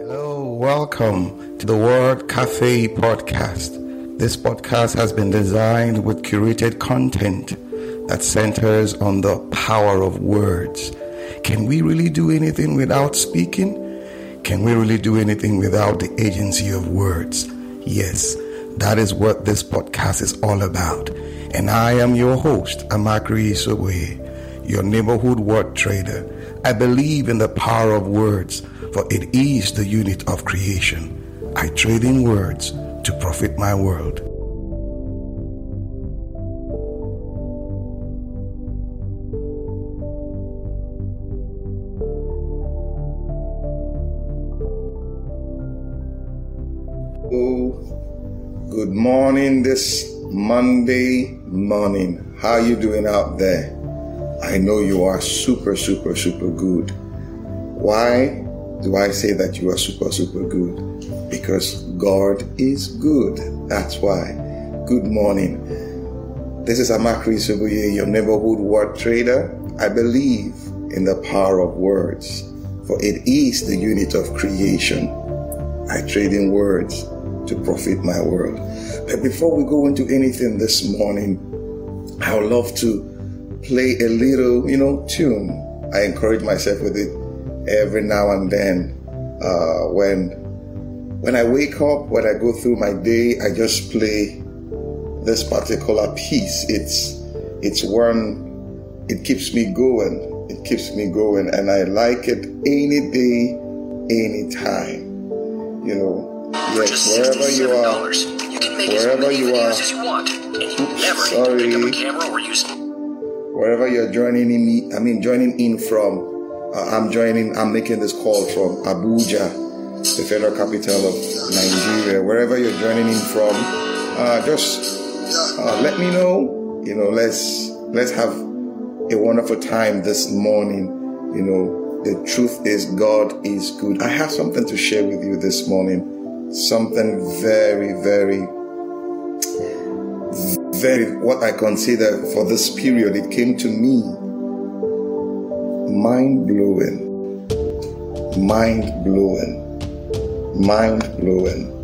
Hello, welcome to the Word Cafe podcast. This podcast has been designed with curated content that centers on the power of words. Can we really do anything without speaking? Can we really do anything without the agency of words? Yes, that is what this podcast is all about. And I am your host, Amakri Isoboye, your neighborhood word trader. I believe in the power of words, for it is the unit of creation. I trade in words to profit my world. Oh, good morning this Monday morning. How you doing out there? I know you are super, super, super good. Why do I say that you are super, super good? Because God is good. That's why. Good morning. This is Amakri Isoboye, your neighborhood word trader. I believe in the power of words, for it is the unit of creation. I trade in words to profit my world. But before we go into anything this morning, I would love to play a little, you know, tune. I encourage myself with it every now and then. Uh, when when I wake up, when I go through my day, I just play this particular piece. It's it's one. It keeps me going. It keeps me going, and I like it any day, any time. You know, Yes, wherever you are, you can make wherever you are, as you want, and you never sorry, need to pick up a camera or use. Wherever you're joining in, me, I mean joining in from, uh, I'm joining. I'm making this call from Abuja, the federal capital of Nigeria. Wherever you're joining in from, uh, just uh, let me know. You know, let's let's have a wonderful time this morning. You know, the truth is God is good. I have something to share with you this morning something very, very, very, what I consider for this period, it came to me mind blowing, mind blowing, mind blowing,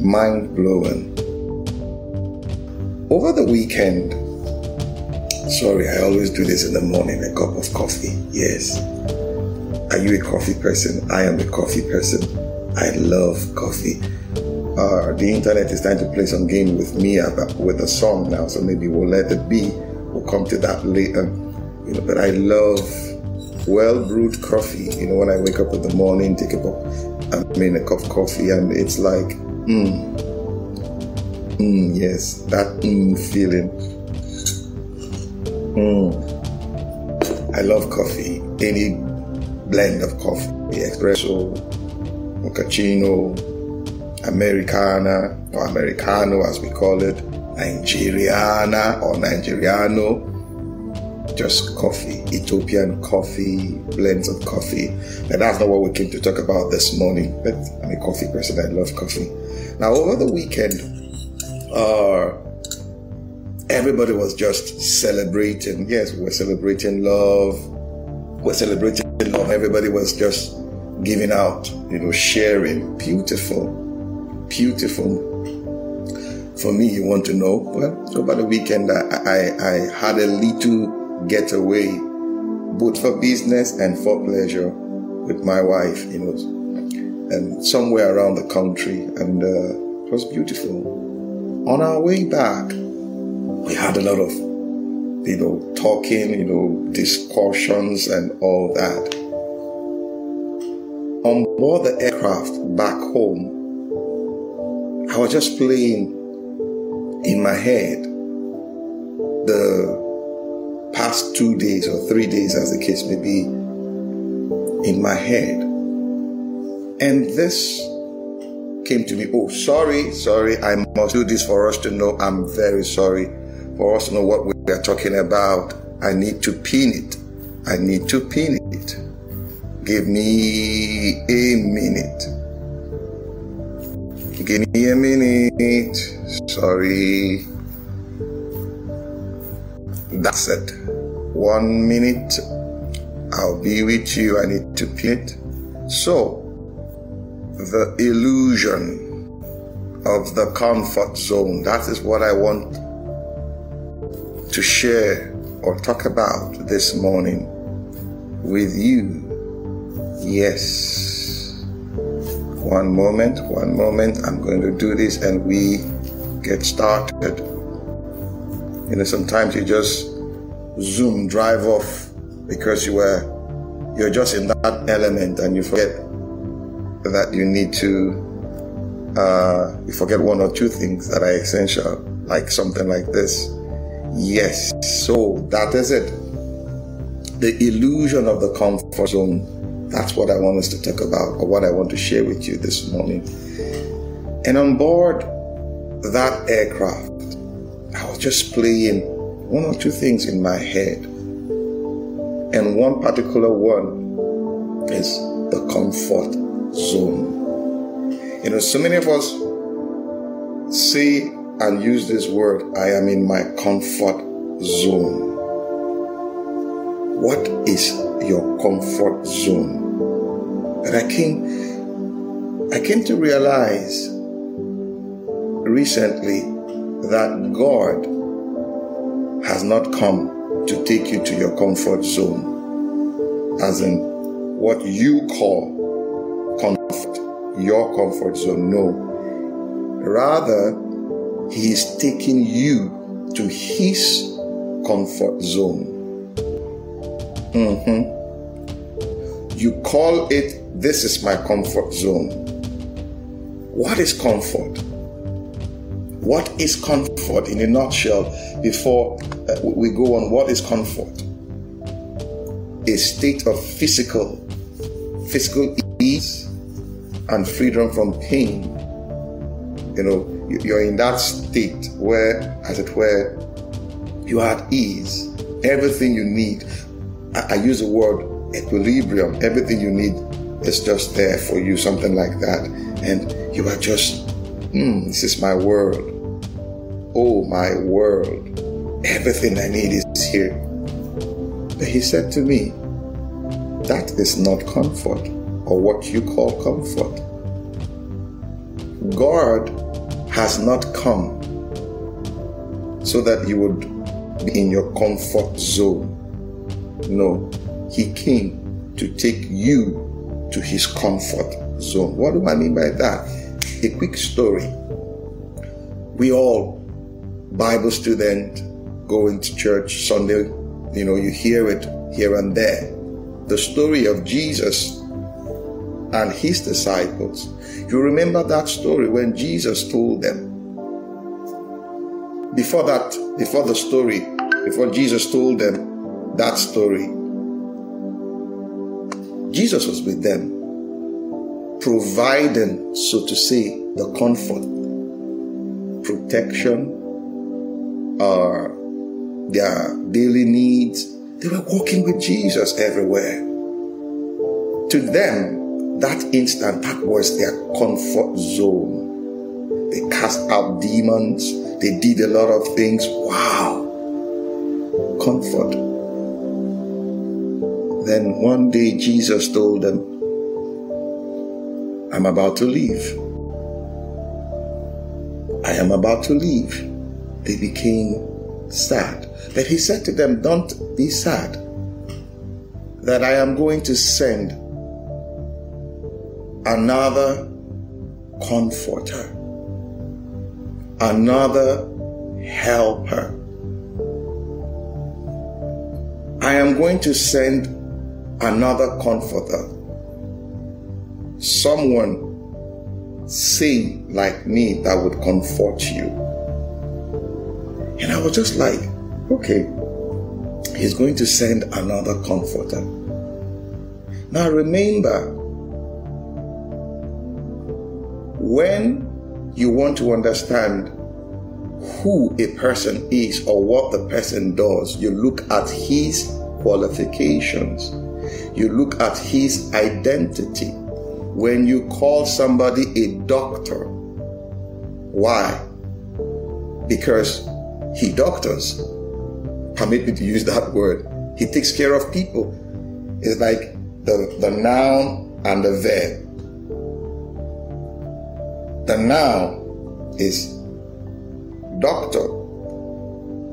mind blowing. Over the weekend, sorry, I always do this in the morning, a cup of coffee, yes. Are you a coffee person? I am a coffee person. I love coffee. Uh, the internet is trying to play some game with me about, with a song now, so maybe we'll let it be. We'll come to that later. You know, but I love well brewed coffee. You know, when I wake up in the morning, take a cup, I mean a cup of coffee, and it's like, mmm, mmm, yes, that mmm feeling. Mmm. I love coffee. Any blend of coffee espresso, mochaccino, Americana, or Americano as we call it, Nigeriana or Nigeriano, just coffee, Ethiopian coffee, blends of coffee. And that's not what we came to talk about this morning, but I'm a coffee person, I love coffee. Now, over the weekend, uh, everybody was just celebrating. Yes, we we're celebrating love, we're celebrating love. Everybody was just giving out, you know, sharing. Beautiful. Beautiful. For me, you want to know? Well, over the weekend, I, I, I had a little getaway, both for business and for pleasure with my wife, you know, and somewhere around the country. And uh, it was beautiful. On our way back, we had a lot of you know, talking, you know, discussions and all that. On board the aircraft back home, I was just playing in my head the two days or three days, as the case may be, in my head. And this came to me. Oh, sorry, sorry. I must do this for us to know I'm very sorry for us to know what we are talking about, I need to pin it. I need to pin it. Give me a minute. Give me a minute. Sorry. That's it. One minute. I'll be with you. I need to pin. So, the illusion of the comfort zone, that is what I want to share or talk about this morning with you. Yes. One moment, one moment. I'm going to do this and we get started. You know, sometimes you just zoom, drive off because you were you're just in that element and you forget that you need to uh, you forget one or two things that are essential, like something like this. Yes, so that is it. The illusion of the comfort zone. That's what I want us to talk about, or what I want to share with you this morning. And on board that aircraft, I was just playing one or two things in my head. And one particular one is the comfort zone. You know, so many of us say and use this word, I am in my comfort zone. What is your comfort zone? And I came I came to realize recently that God has not come to take you to your comfort zone, as in what you call comfort, your comfort zone. No. Rather, He is taking you to His comfort zone. Mm-hmm. You call it, this is my comfort zone. What is comfort? What is comfort in a nutshell before uh, we go on? What is comfort? A state of physical, physical ease and freedom from pain. You know, you're in that state where, as it were, you are at ease. Everything you need. I, use the word equilibrium. Everything you need is just there for you, something like that. And you are just, mm, this is my world. Oh, my world. Everything I need is here. But he said to me, That is not comfort or what you call comfort. God has not come so that you would be in your comfort zone. No, He came to take you to His comfort zone. What do I mean by that? A quick story. We all Bible student, going to church Sunday, you know, you hear it here and there. The story of Jesus and his disciples. You remember that story when Jesus told them. Before that, before the story, before Jesus told them that story, Jesus was with them, providing, so to say, the comfort, protection, uh, their daily needs. They were walking with Jesus everywhere. To them, that instant, that was their comfort zone. They cast out demons. They did a lot of things. Wow. Comfort. Then one day Jesus told them, I'm about to leave. I am about to leave they became sad. But he said to them, Don't be sad, that I am going to send another comforter, another helper. I am going to send another comforter, someone sane like me that would comfort you. And I was just like, okay, he's going to send another comforter. Now remember, when you want to understand who a person is or what the person does, you look at his qualifications, you look at his identity. When you call somebody a doctor, why? Because he doctors. Permit me to use that word. He takes care of people. It's like the, the noun and the verb. The noun is doctor.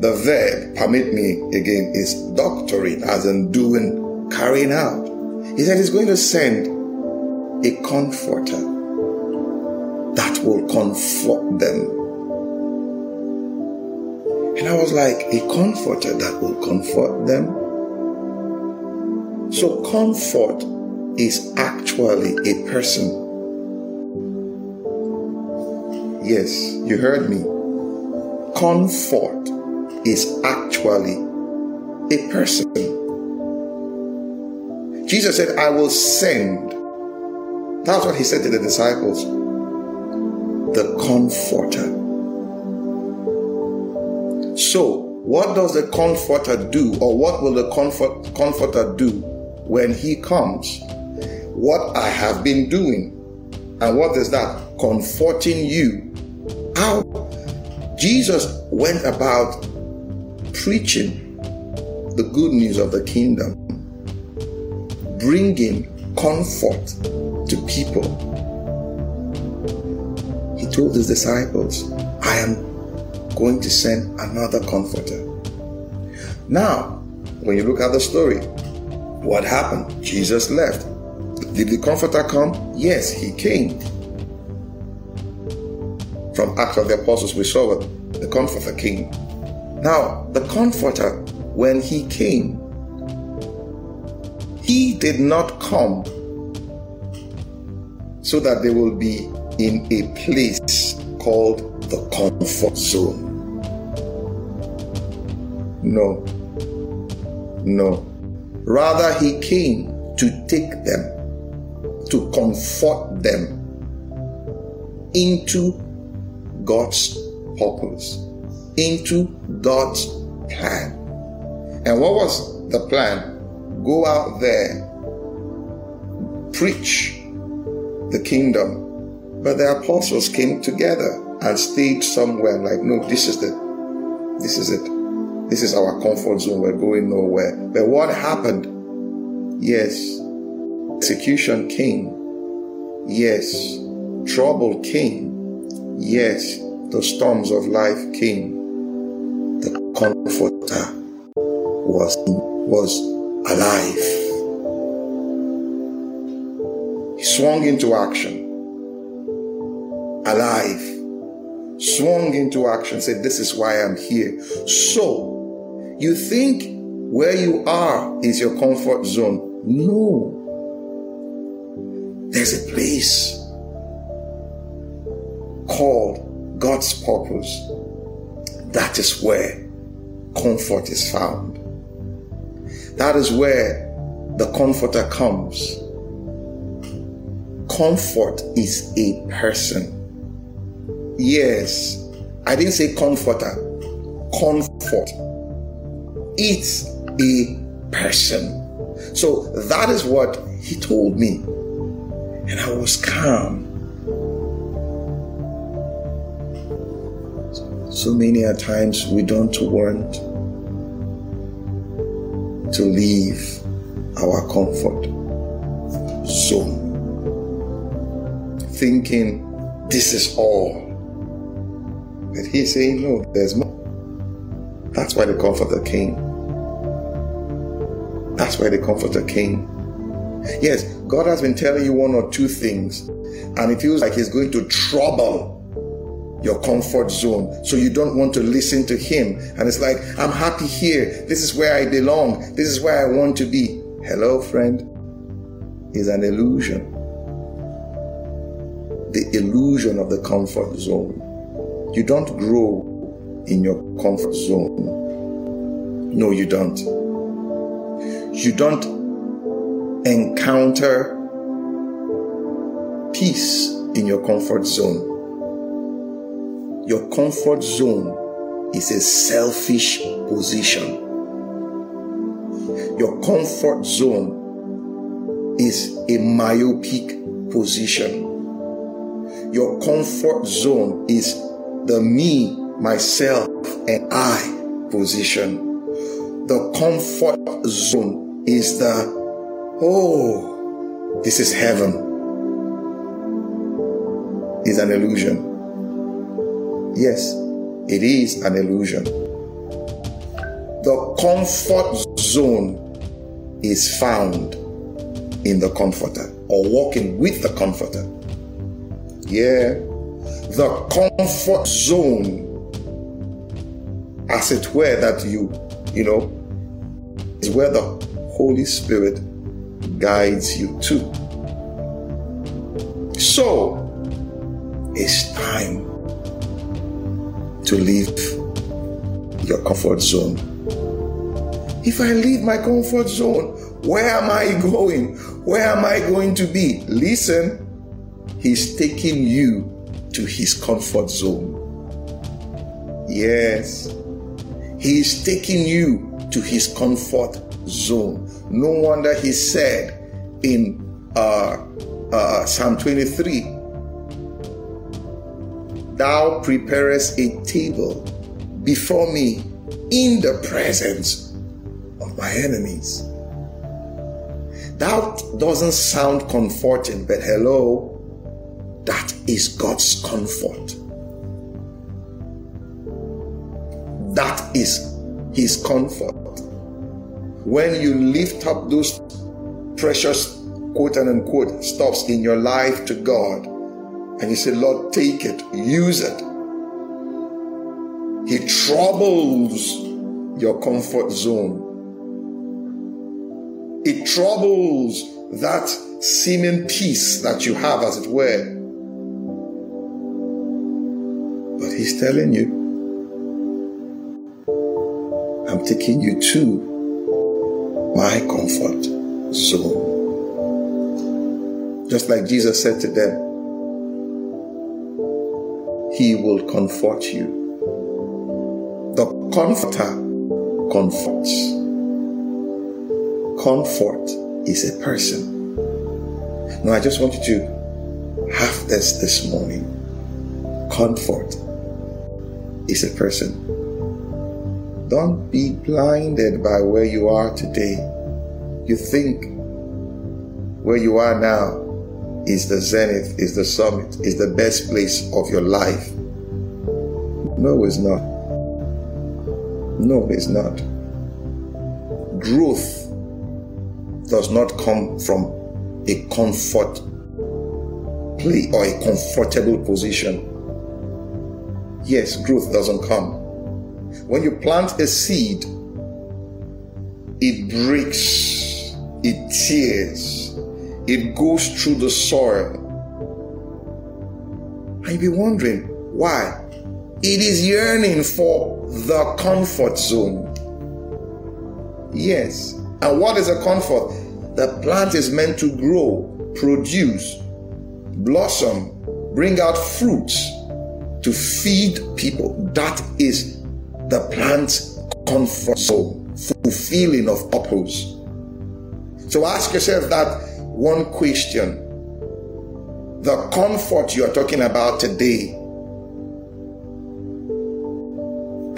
The verb, permit me again, is doctoring, as in doing, carrying out. He said he's going to send a comforter that will comfort them. And I was like, a comforter that will comfort them? So, comfort is actually a person. Yes, you heard me. Comfort is actually a person. Jesus said, I will send. That's what he said to the disciples. The comforter. So, what does the comforter do, or what will the comfort, comforter do when he comes, what I have been doing. And what is that? Comforting you. How Jesus went about preaching the good news of the kingdom, bringing comfort to people. He told his disciples, I am going to send another comforter. Now, when you look at the story, what happened? Jesus left. Did the Comforter come? Yes, he came. From Acts of the Apostles, we saw what the Comforter came. Now, the Comforter, when he came, he did not come so that they will be in a place called the comfort zone. No. No. Rather, he came to take them, to comfort them into God's purpose, into God's plan. And what was the plan? Go out there, preach the kingdom. But the apostles came together and stayed somewhere like, no, this is the, this is it. This is our comfort zone. We're going nowhere. But what happened? Yes, execution came. Yes, trouble came. Yes, the storms of life came. The comforter was, was alive. He swung into action. Alive. Swung into action, said, This is why I'm here. So, you think where you are is your comfort zone. No. There's a place called God's purpose. That is where comfort is found. That is where the comforter comes. Comfort is a person. Yes, I didn't say comforter, comfort it's a person. So that is what he told me. And I was calm. So many a times we don't want to leave our comfort zone, thinking this is all. But he's saying, no, there's more. That's why the comforter came. That's why the comforter came. Yes, God has been telling you one or two things, and it feels like He's going to trouble your comfort zone. So you don't want to listen to Him. And it's like, I'm happy here. This is where I belong. This is where I want to be. Hello, friend. Is an illusion. The illusion of the comfort zone. You don't grow in your comfort zone. No, you don't you don't encounter peace in your comfort zone. Your comfort zone is a selfish position. Your comfort zone is a myopic position. Your comfort zone is the me, myself, and I position. The comfort zone is the, oh, this is heaven is an illusion. Yes, it is an illusion. The comfort zone is found in the comforter or walking with the comforter. Yeah, the comfort zone, as it were, that you, you know, is where the Holy Spirit guides you to. So, it's time to leave your comfort zone. If I leave my comfort zone, where am I going? Where am I going to be? Listen, He's taking you to His comfort zone. Yes, He is taking you to His comfort zone. No wonder He said in uh, uh, Psalm 23 Thou preparest a table before me in the presence of my enemies. That doesn't sound comforting, but hello, that is God's comfort. That is His comfort. When you lift up those precious quote and unquote stuffs in your life to God and you say, Lord, take it, use it. He troubles your comfort zone it troubles that seeming peace that you have, as it were. He's telling you, I'm taking you to my comfort zone. Just like Jesus said to them, He will comfort you. The comforter comforts. Comfort is a person. Now, I just want you to have this this morning. Comfort is a person. Don't be blinded by where you are today. You think where you are now is the zenith, is the summit, is the best place of your life. No, it's not. No, it's not. Growth does not come from a comfort play or a comfortable position. Yes, growth doesn't come. When you plant a seed, it breaks, it tears, it goes through the soil. And you'll be wondering why. It is yearning for the comfort zone. Yes. And what is a comfort? The plant is meant to grow, produce, blossom, bring out fruits to feed people. That is the plant's comfort zone, fulfilling of purpose. So ask yourself that one question. The comfort you are talking about today,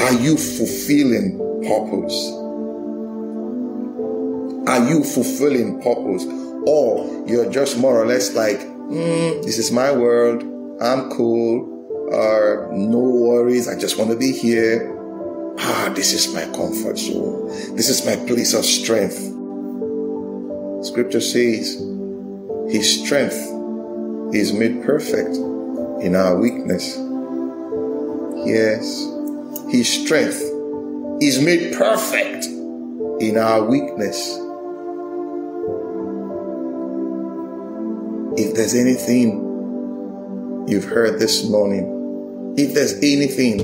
are you fulfilling purpose? Are you fulfilling purpose? Or you're just more or less like, mm, this is my world, I'm cool, or no worries, I just want to be here. Ah, this is my comfort zone. This is my place of strength. Scripture says, His strength is made perfect in our weakness. Yes, His strength is made perfect in our weakness. If there's anything you've heard this morning, if there's anything,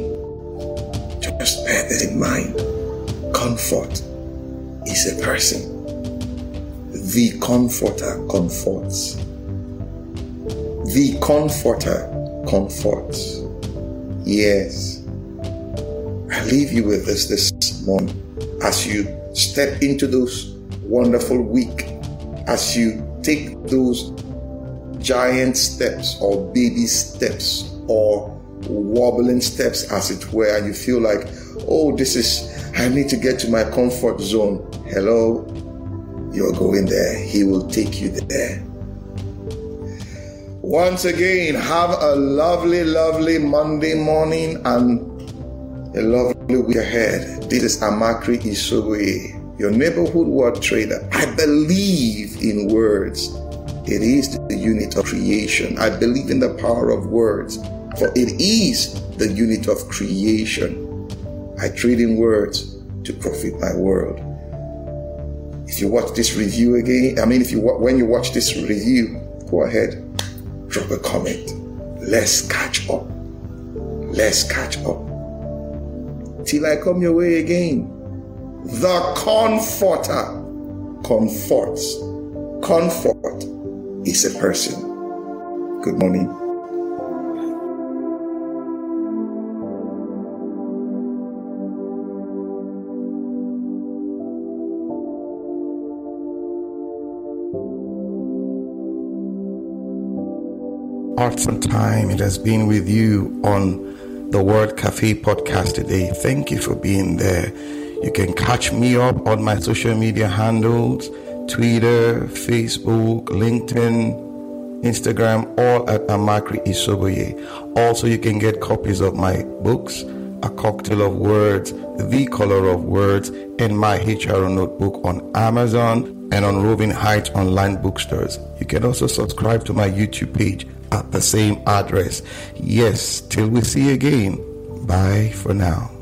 just bear this in mind. Comfort is a person. The comforter comforts. The comforter comforts. Yes. I leave you with this this morning as you step into those wonderful week, as you take those giant steps or baby steps or wobbling steps, as it were, and you feel like, oh, this is, I need to get to my comfort zone. Hello, you're going there. He will take you there. Once again, have a lovely, lovely Monday morning and a lovely week ahead. This is Amakri Isoboye, your neighborhood word trader. I believe in words. It is the unit of creation. I believe in the power of words, for it is the unit of creation. I trade in words to profit my world. If you watch this review again, I mean, if you when you watch this review, go ahead drop a comment. Let's catch up. Let's catch up. Till I come your way again. The comforter comforts. Comfort is a person. Good morning. Awesome time it has been with you on the Word Cafe podcast today. Thank you for being there. You can catch me up on my social media handles Twitter, Facebook, LinkedIn, Instagram, all at Amakri Isoboye. Also, you can get copies of my books, A Cocktail of Words, The Color of Words, and my HR notebook on Amazon and on Roving Heights online bookstores. You can also subscribe to my YouTube page at the same address. Yes, till we see again. Bye for now.